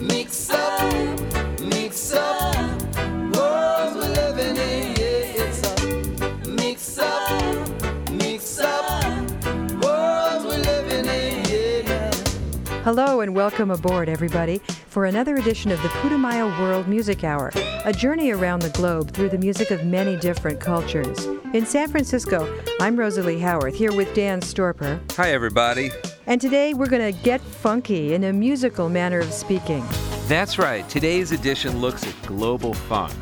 Mix up, mix up. World we're living in, yeah, it's a mix up, mix up. World we're living in, yeah. Hello and welcome aboard, everybody, for another edition of the Putumayo World Music Hour, a journey around the globe through the music of many different cultures. In San Francisco, I'm Rosalie Howarth here with Dan Storper, Hi, everybody. And today we're going to get funky in a musical manner of speaking. That's right. Today's edition looks at global funk.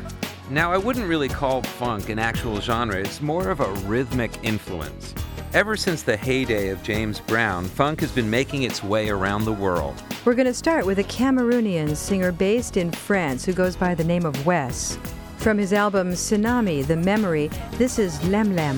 Now, I wouldn't really call funk an actual genre, it's more of a rhythmic influence. Ever since the heyday of James Brown, funk has been making its way around the world. We're going to start with a Cameroonian singer based in France who goes by the name of Wes. From his album Sinami, The Memory, this is Lem Lem.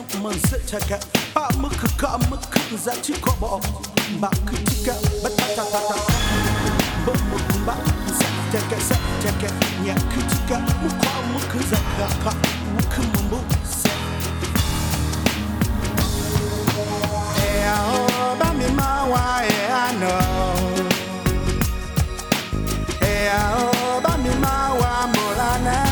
baba kum man sitaka pa mu ka ka mu kun zati ko ba ba ku tika ba ta ta ta ta ba mu ba sa taka sa taka nya ku tika mu kwa mu ku zaka ka mu ku mu mu sa eh oh ba mi ma wa I know eh oh ba mi ma wa molana Na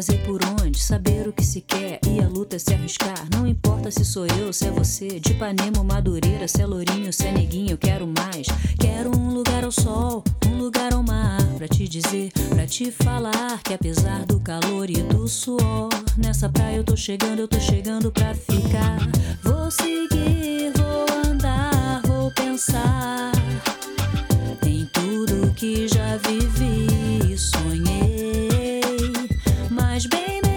fazer por onde, saber o que se quer e a luta é se arriscar. Não importa se sou eu, se é você, de Ipanema ou Madureira, se é lourinho, se é neguinho, eu quero mais. Quero um lugar ao sol, um lugar ao mar, pra te dizer, pra te falar que apesar do calor e do suor, nessa praia eu tô chegando, eu tô chegando pra ficar. Vou seguir, vou andar, vou pensar em tudo que já vivi e sonhei. baby.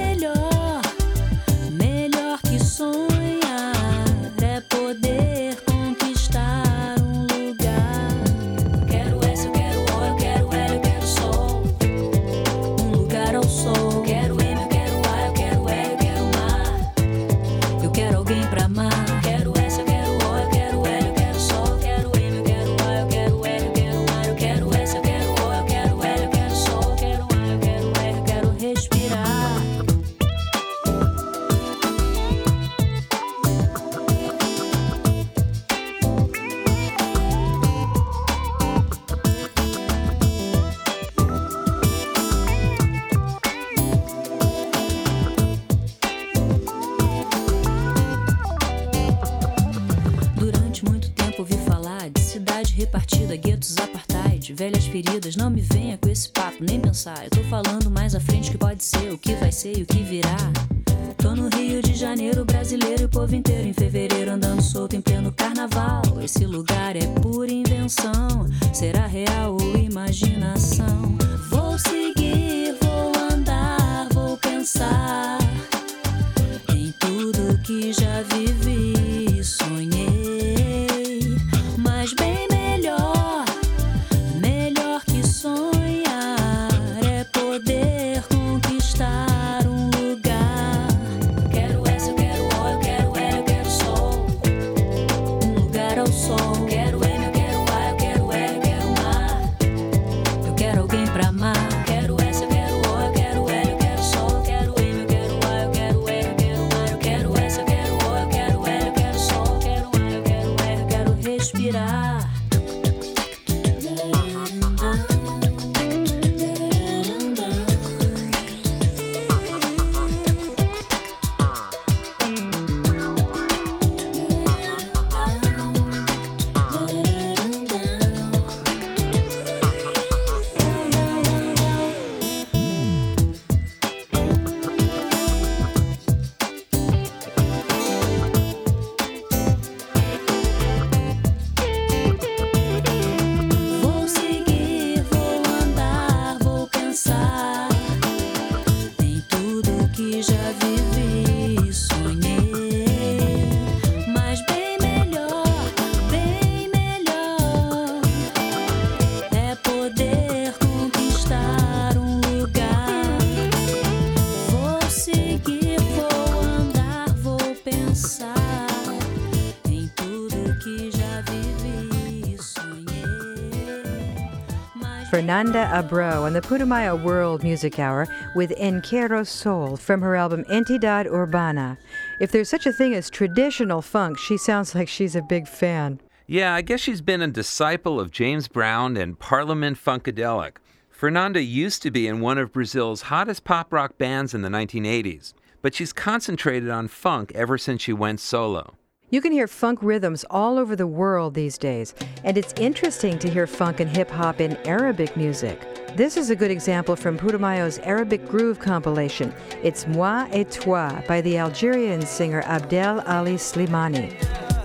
Fernanda Abreu on the Putumayo World Music Hour with Eu Quero Sol from her album Entidade Urbana. If there's such a thing as traditional funk, she sounds like she's a big fan. Yeah, I guess she's been a disciple of James Brown and Parliament Funkadelic. Fernanda used to be in one of Brazil's hottest pop rock bands in the 1980s, but she's concentrated on funk ever since she went solo. You can hear funk rhythms all over the world these days, and it's interesting to hear funk and hip hop in Arabic music. This is a good example from Putumayo's Arabic Groove compilation. It's Moi et Toi by the Algerian singer Abdel Ali Slimani.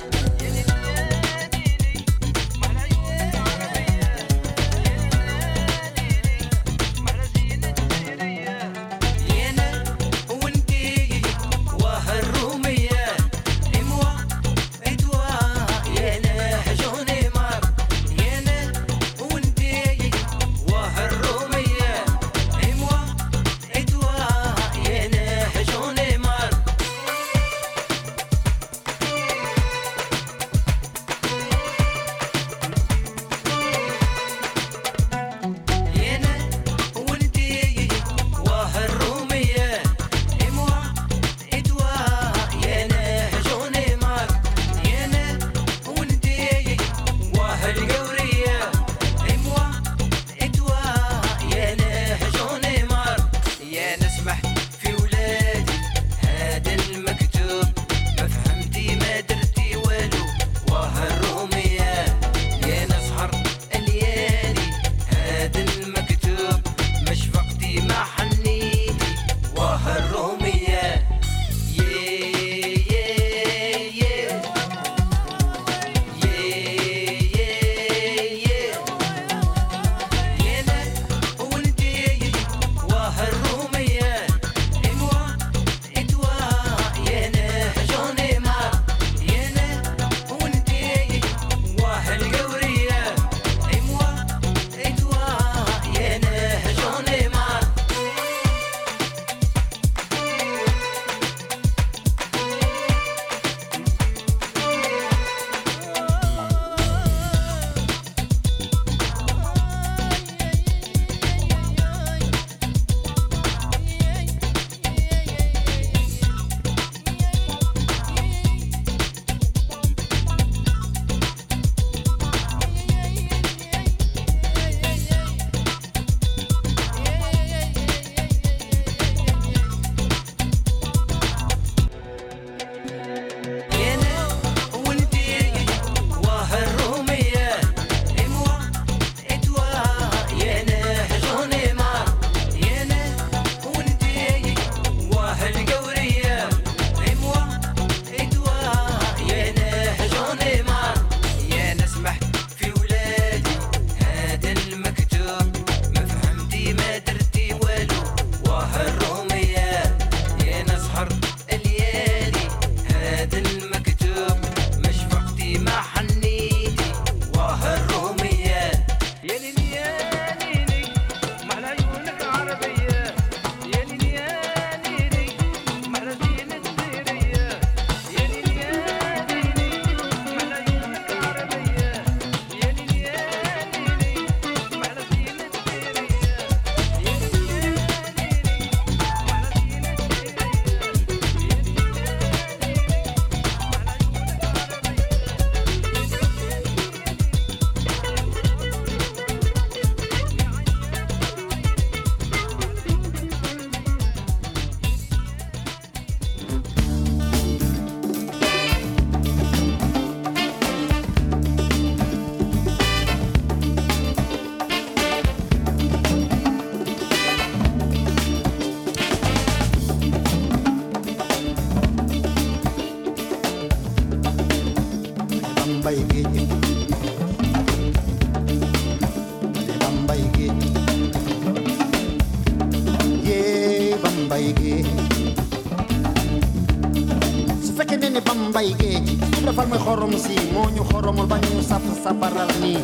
xorom si moo ñu xoromal saf sabaral nii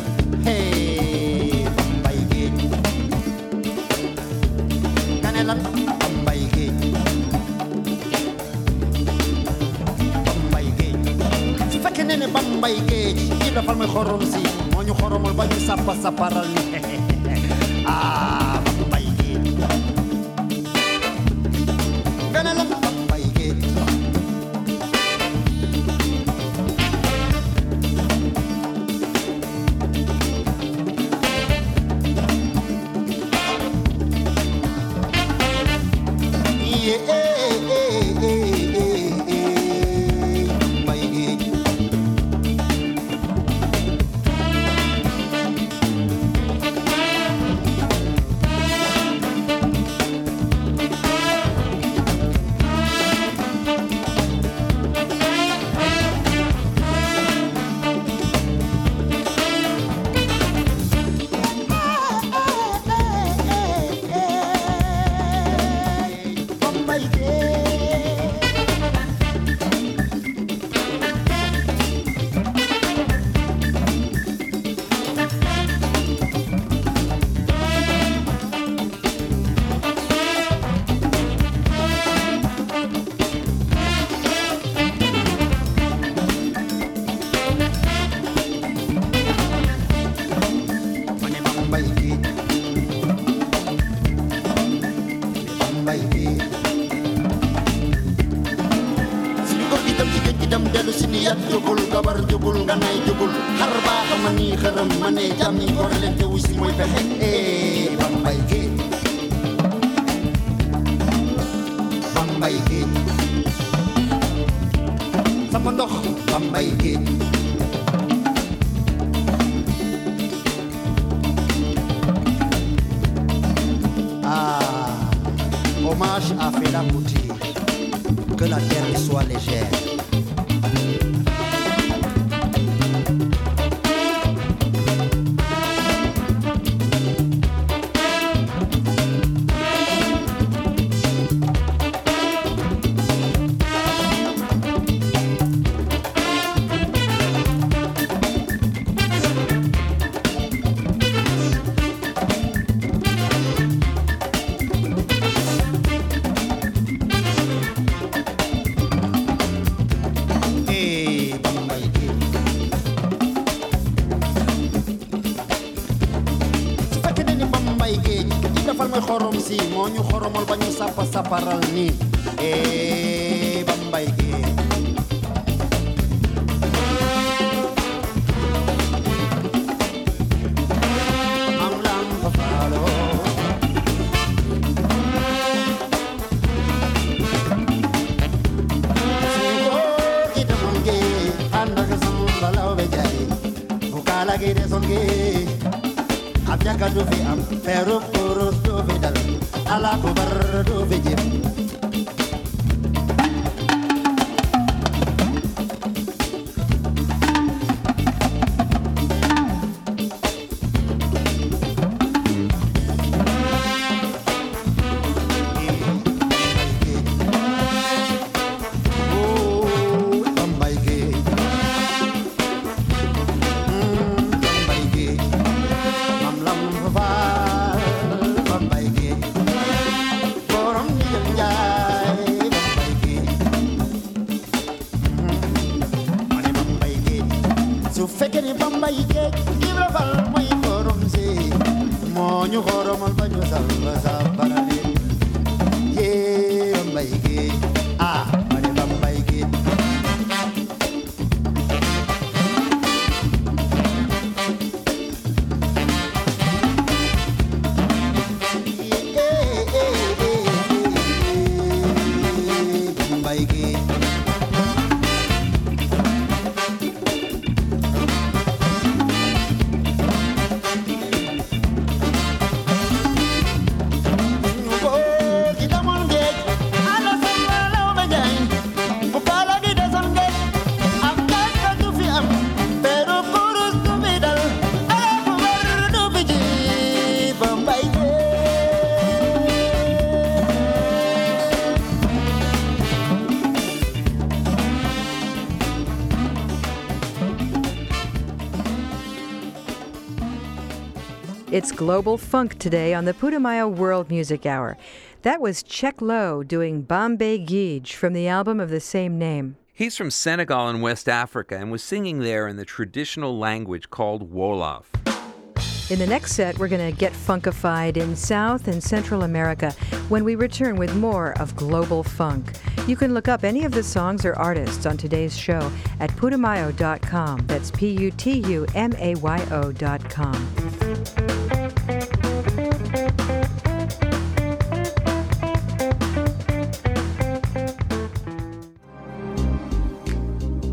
hey mbay géej bam géej ci may xorom si ah. à Fela Kuti. Que la terre soit légère. ñu xoromal ba ñu sàmm Global Funk today on the Putumayo World Music Hour. That was Cheikh Lo doing Bambay Guejj from the album of the same name. He's from Senegal in West Africa and was singing there in the traditional language called Wolof. In the next set, we're going to get funkified in South and Central America when we return with more of Global Funk. You can look up any of the songs or artists on today's show at putumayo.com. That's P U T U M A Y O.com.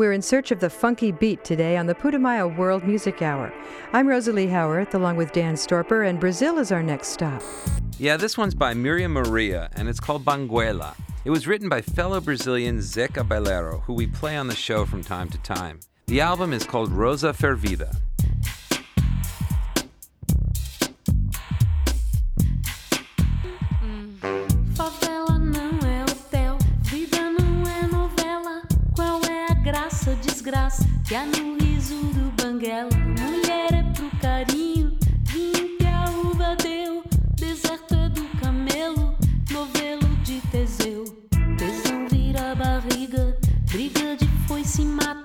We're in search of the funky beat today on the Putumayo World Music Hour. I'm Rosalie Howarth, along with Dan Storper, and Brazil is our next stop. Yeah, this one's by Miriam Maria, and it's called Banguela. It was written by fellow Brazilian Zeca Baleiro, who we play on the show from time to time. The album is called Rosa Fervida. Que há no riso do banguela. Mulher é pro carinho, vinho que a uva deu. Deserto é do camelo, novelo de Teseu. Tesão vira barriga, briga de foice mata.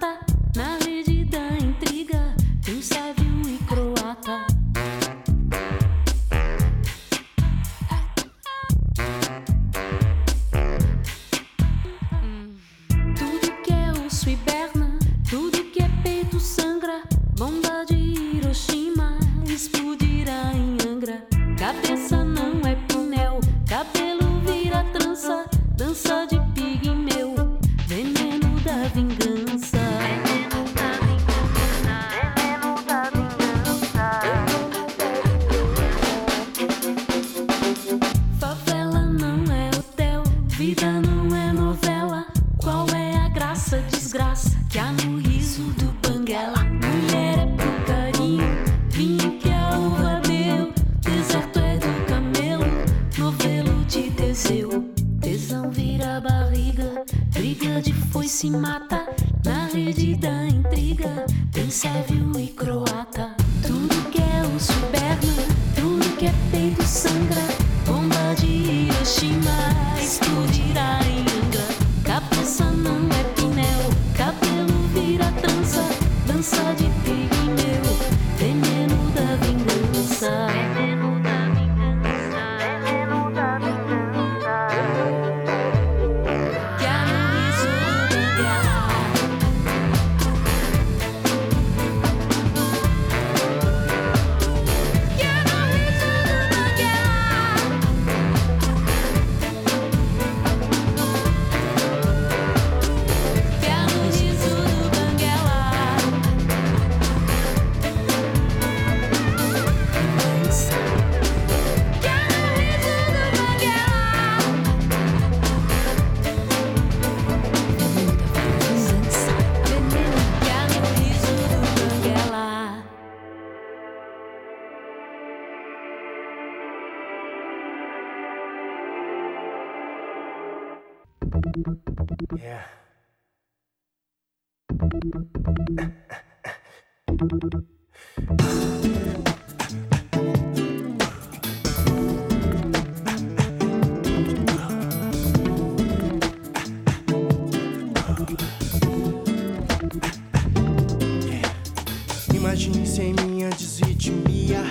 Imagine sem minha desritmia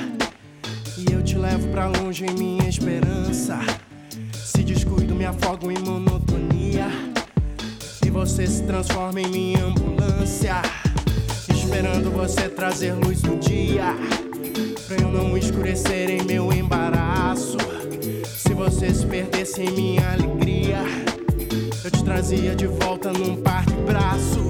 E eu te levo pra longe em minha esperança. Se descuido me afogo em monotonia E você se transforma em minha ambulância. Esperando você trazer luz do dia Pra eu não escurecer em meu embaraço se perdesse em minha alegria. Eu te trazia de volta num par de braços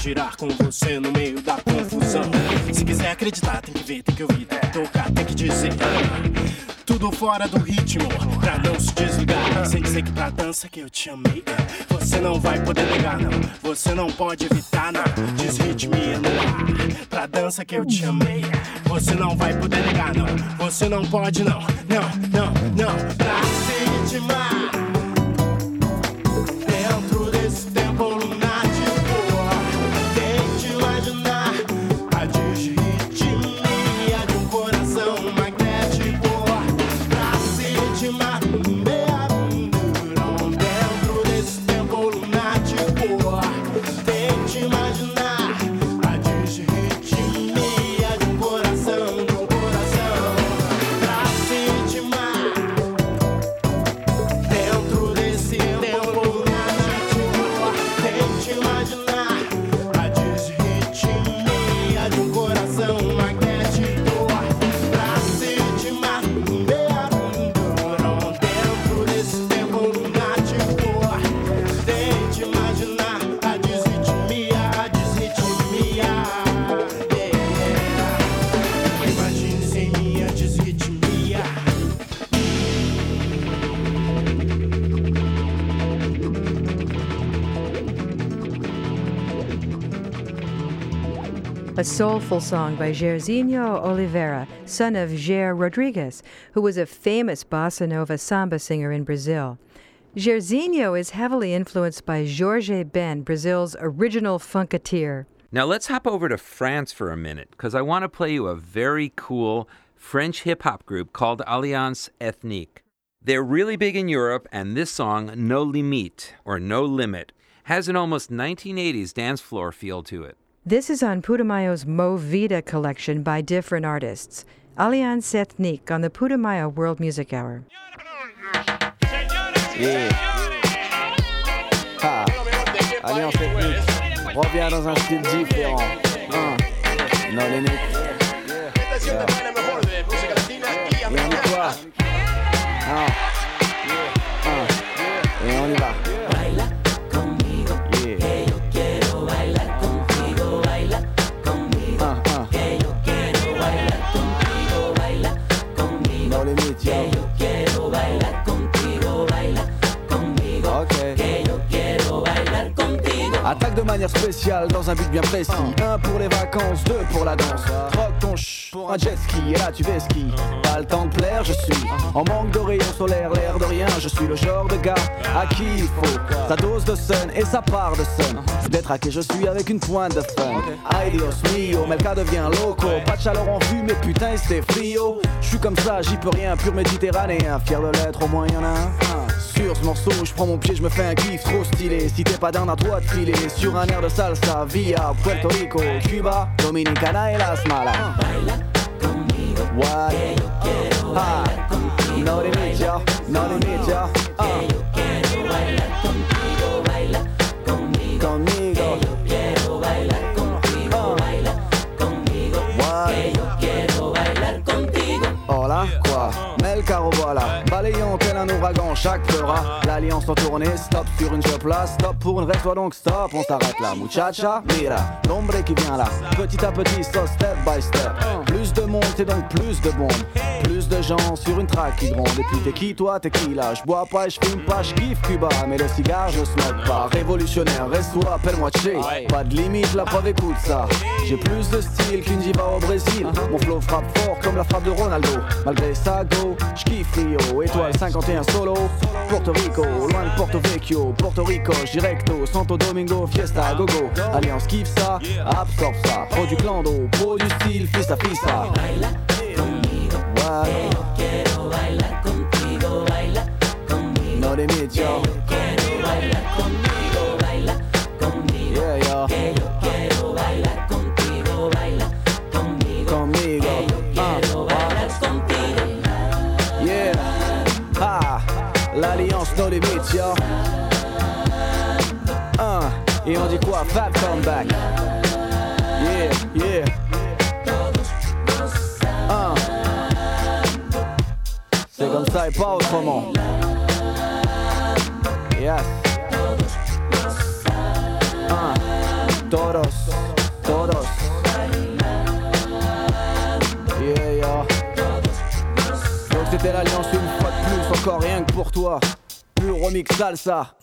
girar com você no meio da confusão. Se quiser acreditar, tem que ver, tem que ouvir, tem que tocar, tem que dizer. Tudo fora do ritmo, pra não se desligar. Sem dizer que pra dança que eu te amei. Você não vai poder negar, não. Você não pode evitar, não. Desritmia no ar. Pra dança que eu te amei. Você não vai poder negar, não. Você não pode, não. Não, não, não. Pra se ritmar. Dentro desse tempo lunático, A soulful song by Jairzinho Oliveira, son of Jair Rodrigues, who was a famous bossa nova samba singer in Brazil. Jairzinho is heavily influenced by Jorge Ben, Brazil's original funketeer. Now let's hop over to France for a minute because I want to play you a very cool French hip hop group called Alliance Ethnik. They're really big in Europe, and this song, No Limite, or No Limit, has an almost 1980s dance floor feel to it. This is on Putumayo's Movida collection by different artists. Alliance Ethnik on the Putumayo World Music Hour. Et on y va. Attaque de manière spéciale dans un but bien précis. Un pour les vacances, deux pour la danse. Troque ton ch pour un jet ski et là tu vais ski. Pas le temps de plaire, je suis en manque de rayons solaires, l'air de rien. Je suis le genre de gars à qui il faut sa dose de sun et sa part de sun. D'être à qui je suis avec une pointe de fun. Ay Dios mio, Melka devient loco. Pas de chaleur en vue, mais putain c'était frio. Je suis comme ça, j'y peux rien, pur méditerranéen. Fier de l'être, au moins y en a un. Sur ce morceau, je prends mon pied, je me fais un kiff trop stylé. Si t'es pas d'un à toi de filer sur un air de salsa via Puerto Rico, Cuba, Dominicana et Las Malas. What? Ah. Chaque fera. L'alliance en tournée, stop sur une job là Stop pour une reste, donc stop, on s'arrête là Muchacha, mira, l'ombre qui vient là. Petit à petit, so step by step. Plus de monde, c'est donc plus de bombes Plus de gens sur une track qui grondent Et puis t'es qui toi, t'es qui là Je bois pas, je fume pas, je kiffe Cuba Mais le cigare, je smoke pas Révolutionnaire, reste-toi, appelle-moi Che Pas de limite, la preuve écoute ça J'ai plus de style qu'une diva au Brésil. Mon flow frappe fort comme la frappe de Ronaldo. Malgré ça, go, j'kiffe Rio. Étoile 51 solo. Porto Rico, loin de Porto Vecchio. Porto Rico, directo. Santo Domingo, fiesta, gogo. Alliance kiffe ça, absorbe ça. Pro du clando, pro du style, fista fista. Conmigo. Ouais. Yo quiero bailar contigo. Baila conmigo. Yo. Yeah. Que. Ah. Ah, l'alliance no limit, yo. Ah, et on dit quoi? Fab comeback. Yeah, yeah. C'est comme ça et pas autrement. Yes. Ah. Todos, todos. Yeah, yeah. Donc c'était l'alliance une fois de plus, encore rien que pour toi. Pur remix salsa.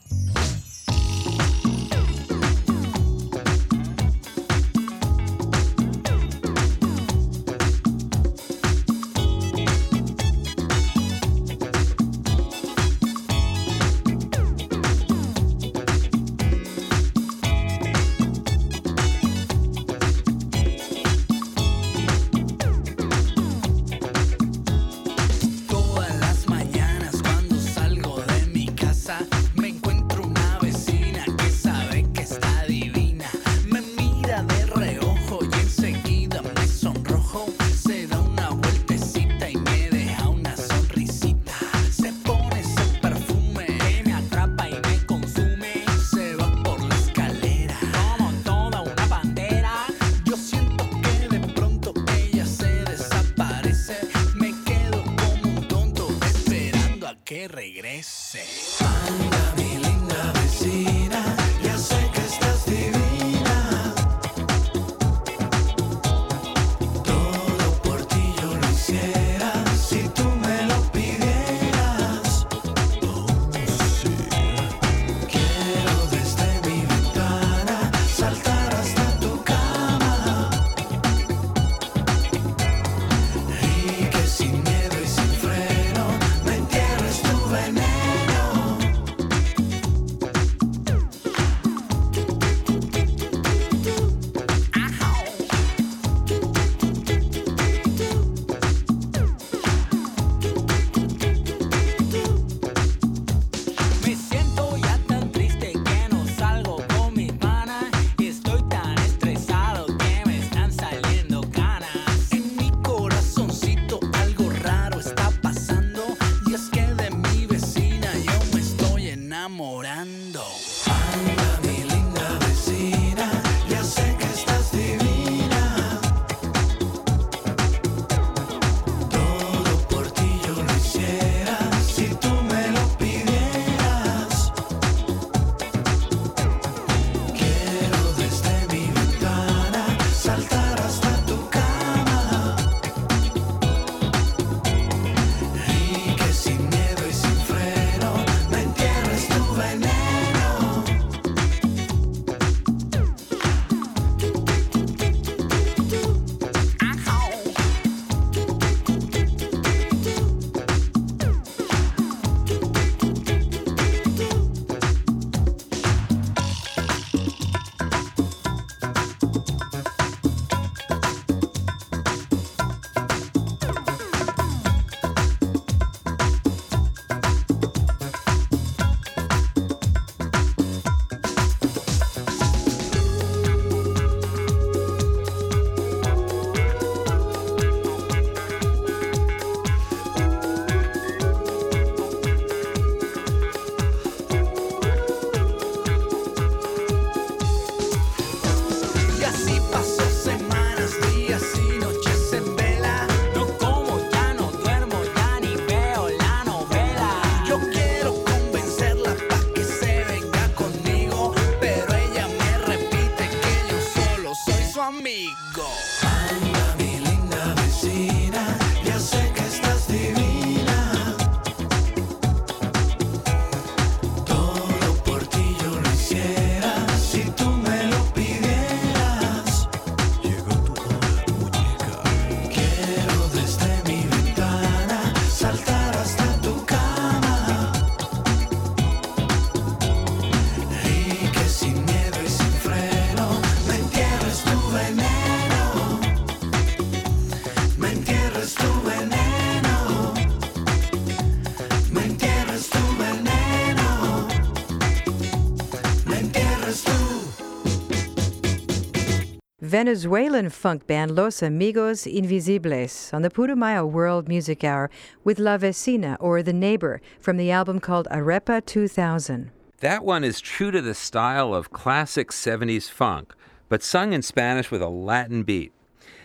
enamorando. Venezuelan funk band Los Amigos Invisibles on the Putumayo World Music Hour with La Vecina or The Neighbor from the album called Arepa 2000. That one is true to the style of classic 70s funk, but sung in Spanish with a Latin beat.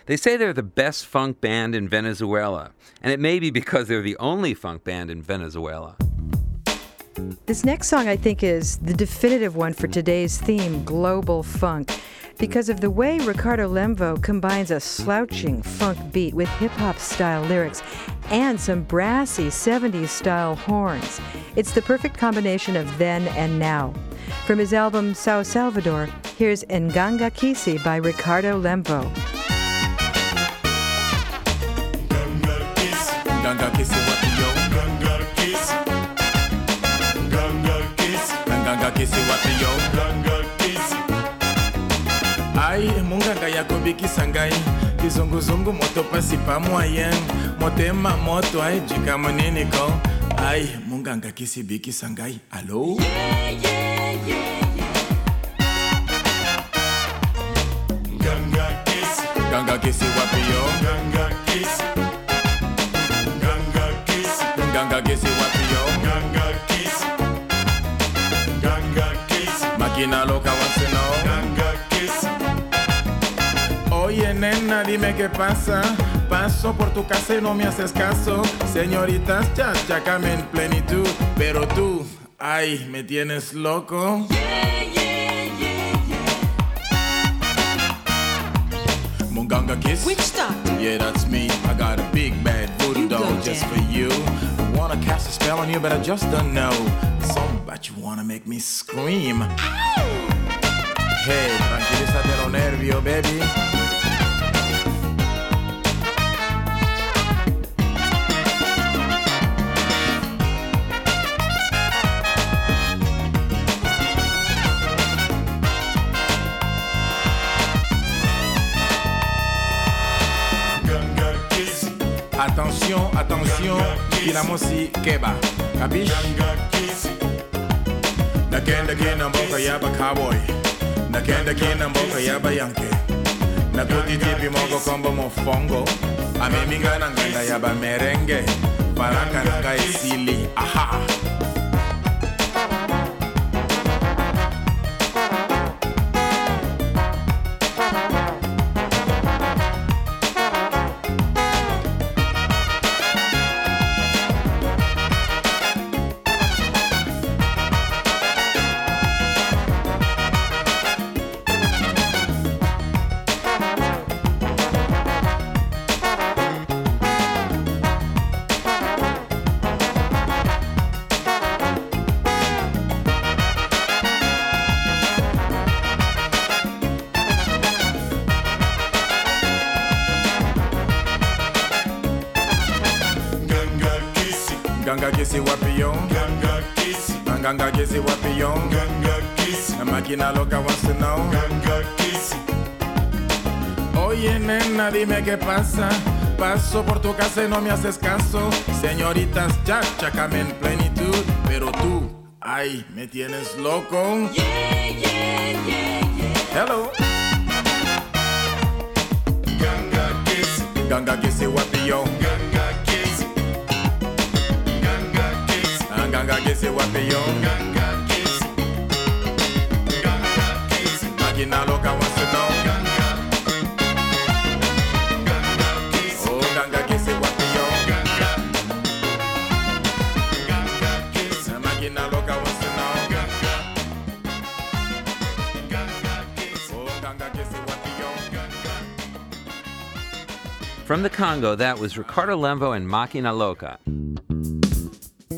They say they're the best funk band in Venezuela, and it may be because they're the only funk band in Venezuela. This next song, I think, is the definitive one for today's theme, global funk, because of the way Ricardo Lemvo combines a slouching funk beat with hip hop style lyrics and some brassy 70s style horns. It's the perfect combination of then and now. From his album Sao Salvador, here's Nganga Kisi by Ricardo Lemvo. Nganga Kisi wapi yo? Nganga Kisi. Ai, munganga yakobikisa ngai. Kizunguzungu moto pasi pa moyen. Motema moto ai jika monene ko. Ai munganga kisi bikisa ngai. Alo? Ganga kisi. Ganga kisi wapi yo? Ganga kisi dime qué pasa Paso por tu casa y no me haces caso Señoritas chachacame en plenitud Pero tú, ay, me tienes loco Munganga kiss. Which doctor? Yeah, that's me. I got a big bad voodoo You doll just for you. I wanna cast a spell on you, but I just don't know. Something about you wanna make me scream. Hey, tranquilízate los nervios, baby. Attention, attention, kinamosi keba. Capiche? Nakenda kina mboka yaba cowboy. Nakenda kina mboka yaba yankee. Nakutitipi mogo kombo mofongo. Ameminga na nganda yaba merengue. Baraka nanga esili. Aha. Kisi wapi yo? Ganga kisi. Ganga kisi wapi yo? Ganga kisi. Na máquina loca wants to know. Ganga kisi. Oye nena, dime qué pasa. Paso por tu casa y no me haces caso. Señoritas, ya, chacame en plenitud. Pero tú, ay, me tienes loco. Hello. Ganga kisi. Ganga kisi wapi yo? Ganga kisi. Ah, Ganga kisi wapi yo? Ganga kisi. Ganga kisi. Máquina loca wants to know. Ganga. Ganga kisi. Oh, Ganga kisi wapi yo? Ganga. Ganga kisi. Ah, Máquina loca wants to know. Ganga. Ganga kisi. Oh, Ganga kisi wapi yo? Ganga. From the Congo, that was Ricardo Lemvo and Máquina Loca.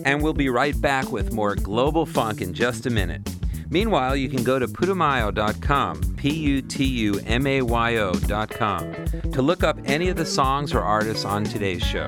And we'll be right back with more global funk in just a minute. Meanwhile, you can go to putumayo.com, P U T U M A Y O.com, to look up any of the songs or artists on today's show.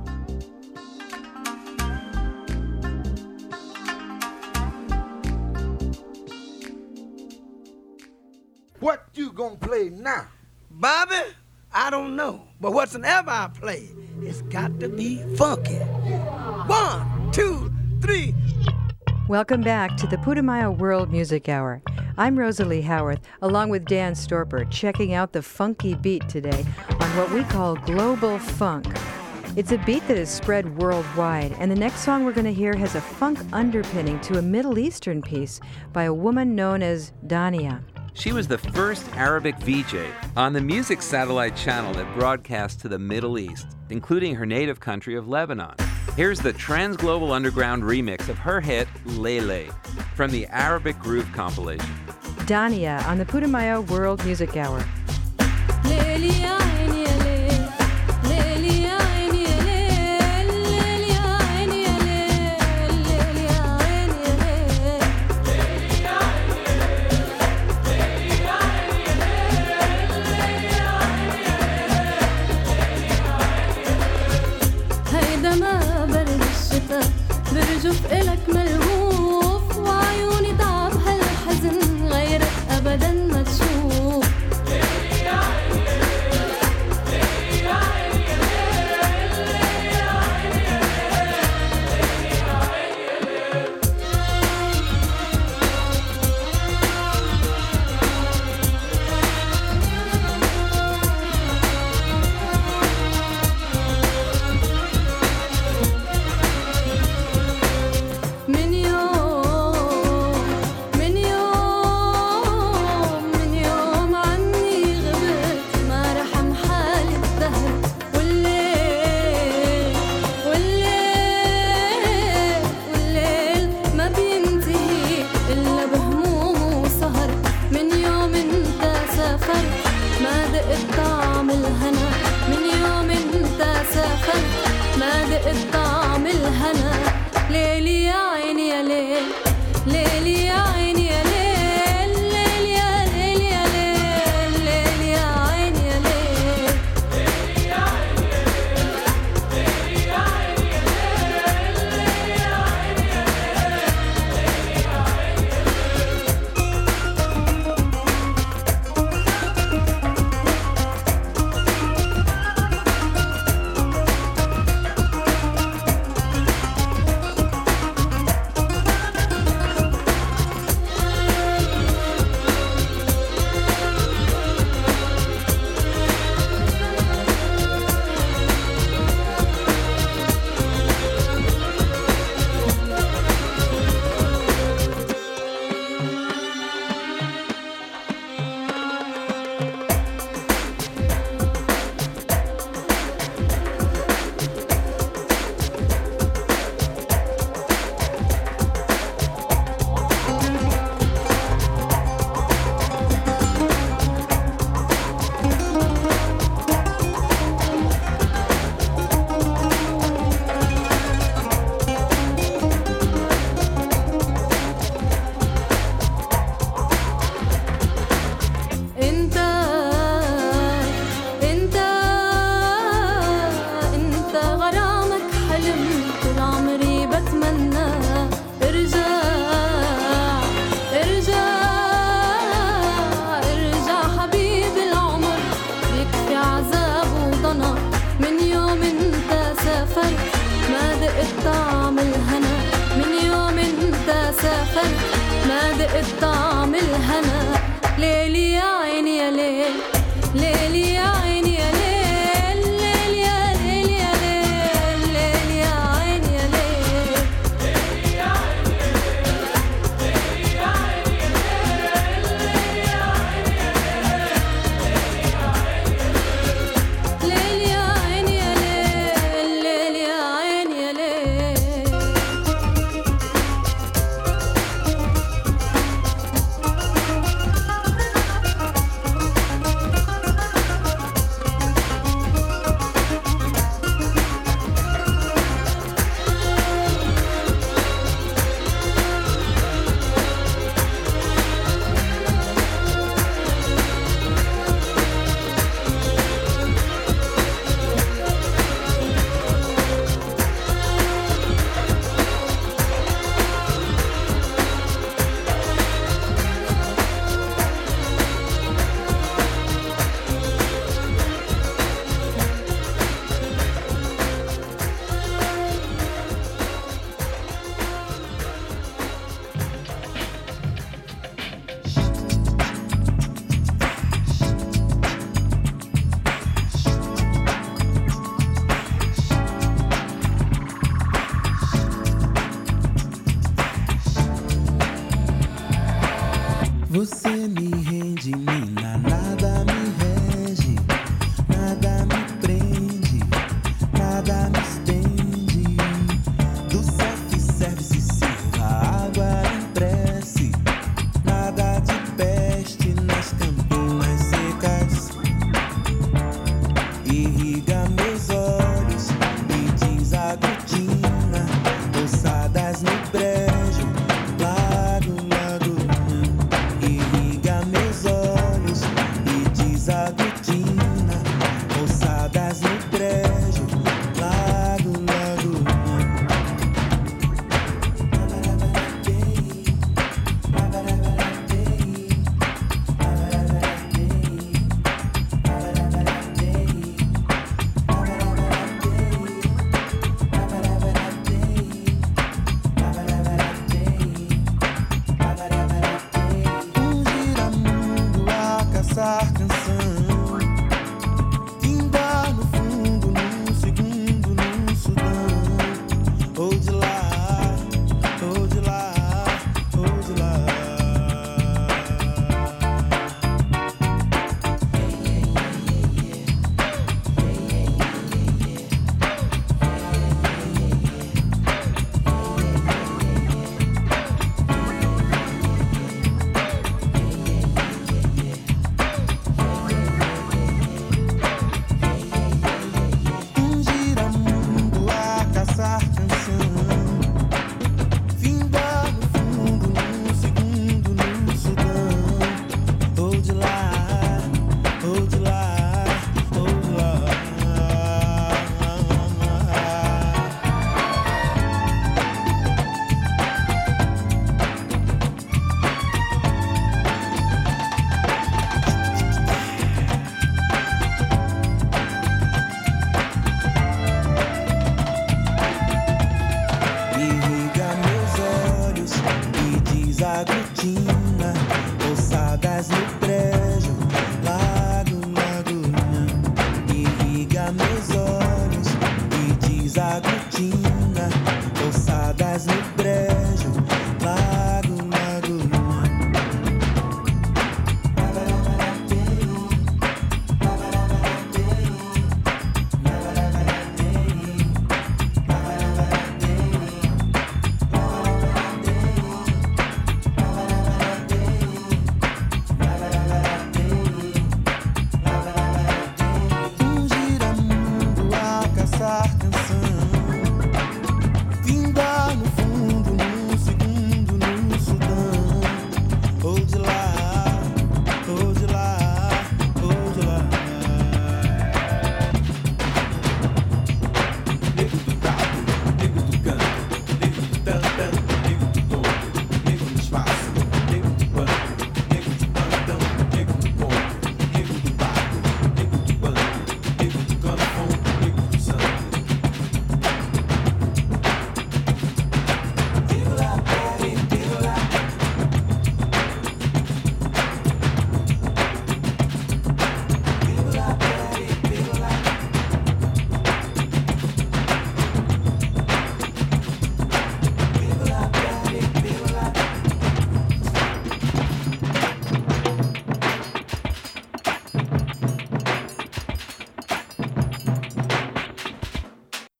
But whatsoever I play, it's got to be funky. One, two, three. Welcome back to the Putumayo World Music Hour. I'm Rosalie Howarth, along with Dan Storper, checking out the funky beat today on what we call global funk. It's a beat that is spread worldwide, and the next song we're going to hear has a funk underpinning to a Middle Eastern piece by a woman known as Dania. She was the first Arabic VJ on the music satellite channel that broadcast to the Middle East, including her native country of Lebanon. Here's the Transglobal Underground remix of her hit Leiley from the Arabic Groove compilation. Dania on the Putumayo World Music Hour. Lelia. أشوف إلك ملوك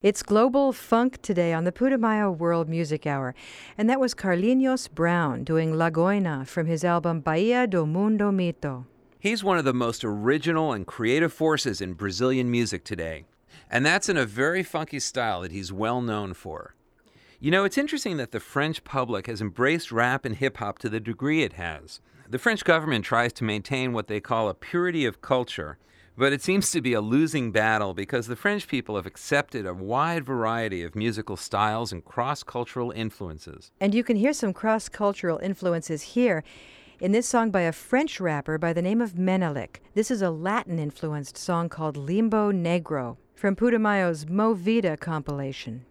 It's Global Funk today on the Putumayo World Music Hour. And that was Carlinhos Brown doing Lagoinha from his album Bahia do Mundo Mito. He's one of the most original and creative forces in Brazilian music today. And that's in a very funky style that he's well known for. You know, it's interesting that the French public has embraced rap and hip hop to the degree it has. The French government tries to maintain what they call a purity of culture, but it seems to be a losing battle because the French people have accepted a wide variety of musical styles and cross cultural influences. And you can hear some cross cultural influences here in this song by a French rapper by the name of Menelik. This is a Latin influenced song called Limbo Negro from Putumayo's Mo' Vida compilation.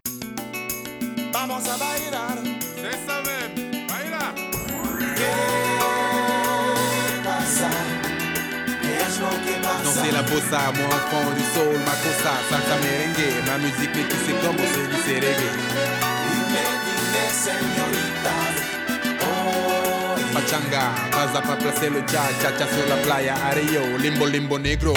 Vamos a bailar. Esa vez, baila. Danser la bossa, moi enfant du soul, ma cosa, salsa merengue, ma musique métissée comme au sein du reggae. Pachanga, vas à pas placer le cha cha cha sur la playa Ario, limbo limbo negro.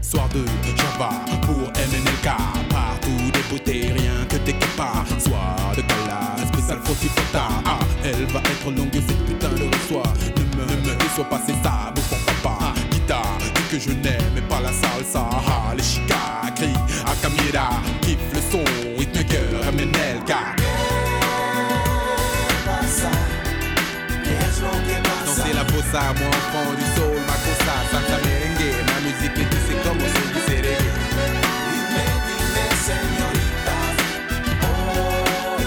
Soir de Java pour MNLK, partout des beautés, rien que des pas. Soir de gala, spécial fota. Ah, elle va être longue cette putain de soir. Ne me, ne me déçois pas, c'est ça, je n'aime pas la salsa. Ah, les chicas, cri, Akamira, kiffe le son, rythme cœur, MNLK. Danser la bossa, moi enfant du soul, ma cosa, salsa merengue, ma musique est c'est comme c'est du serré.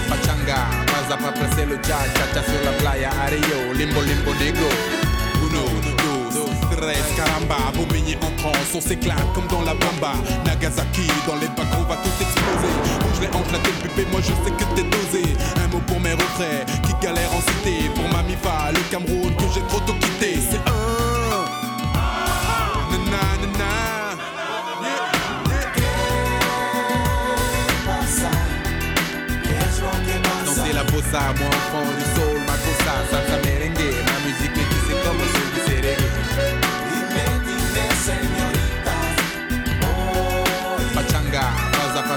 Pachanga, vas à pas placer le cha cha sur la playa Ario, limbo limbo negro. Tres, caramba, Bobigny en transe, on s'éclate comme dans la bamba. Nagasaki, dans les bacs, on va tout exploser. Rouge les hanches, la tête pupée, moi je sais que t'es dosé. Un mot pour mes retraits, qui galèrent en cité. Pour ma mifa, le Cameroun, que j'ai trop tôt quitté. C'est un. Nana, nana. Danser la bossa, moi enfant du soul,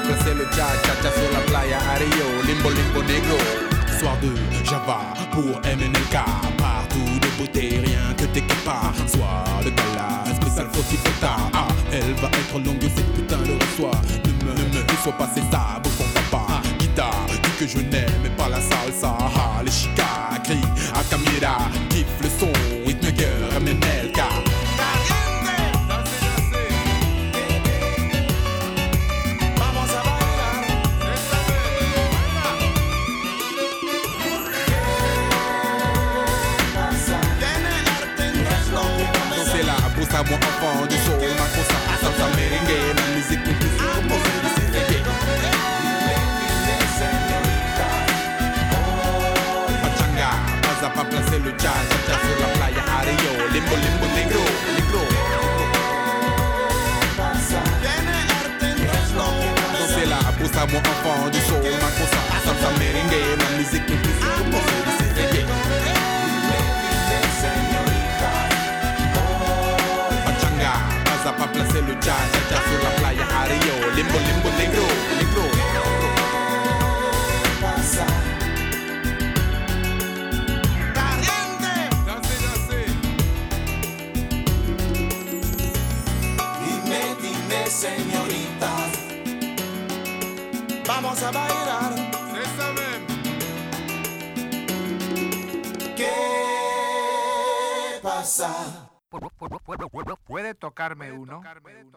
placer le cha cha cha sur la playa Ario, limbo limbo negro. Soir de Java pour MNLK, partout de beauté, rien que des pas. Soir de gala, spécial fautif fota. Ah, elle va être longue cette putain de soir. Ne me, ne me déçois pas, bouffon papa. Guitare, dis que je n'aime pas la salsa. Ah, les moi enfant du soul, ma cosa, salsa merengue, ma musique me c'est du reggae. Pachanga, vas à pas placer le cha cha sur la playa Ario, limbo limbo negro, negro. Señoritas. Vamos a bailar. ¿Qué pasa? ¿Puede tocarme uno? Ven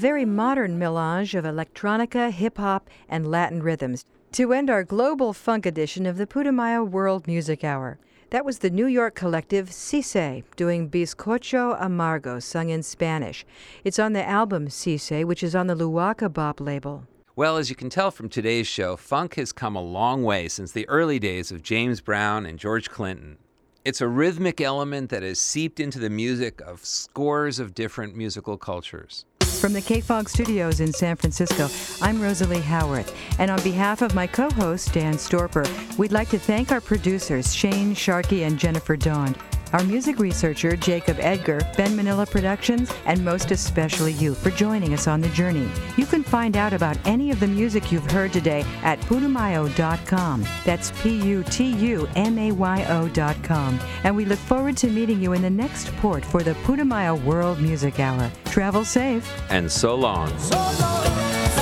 very modern melange of electronica, hip hop, and Latin rhythms to end our global funk edition of the Putumayo World Music Hour. That was the New York collective Si Se doing Bizcocho Amargo, sung in Spanish. It's on the album Si Se, which is on the Luaka Bop label. Well, as you can tell from today's show, funk has come a long way since the early days of James Brown and George Clinton. It's a rhythmic element that has seeped into the music of scores of different musical cultures. From the KFOG studios in San Francisco, I'm Rosalie Howarth, and on behalf of my co host, Dan Storper, we'd like to thank our producers, Shane Sharkey and Jennifer Dawn, our music researcher, Jacob Edgar, Ben Manilla Productions, and most especially you for joining us on the journey. You can find out about any of the music you've heard today at putumayo.com. That's P U T U M A Y O.com. And we look forward to meeting you in the next port for the Putumayo World Music Hour. Travel safe. And so long. So long.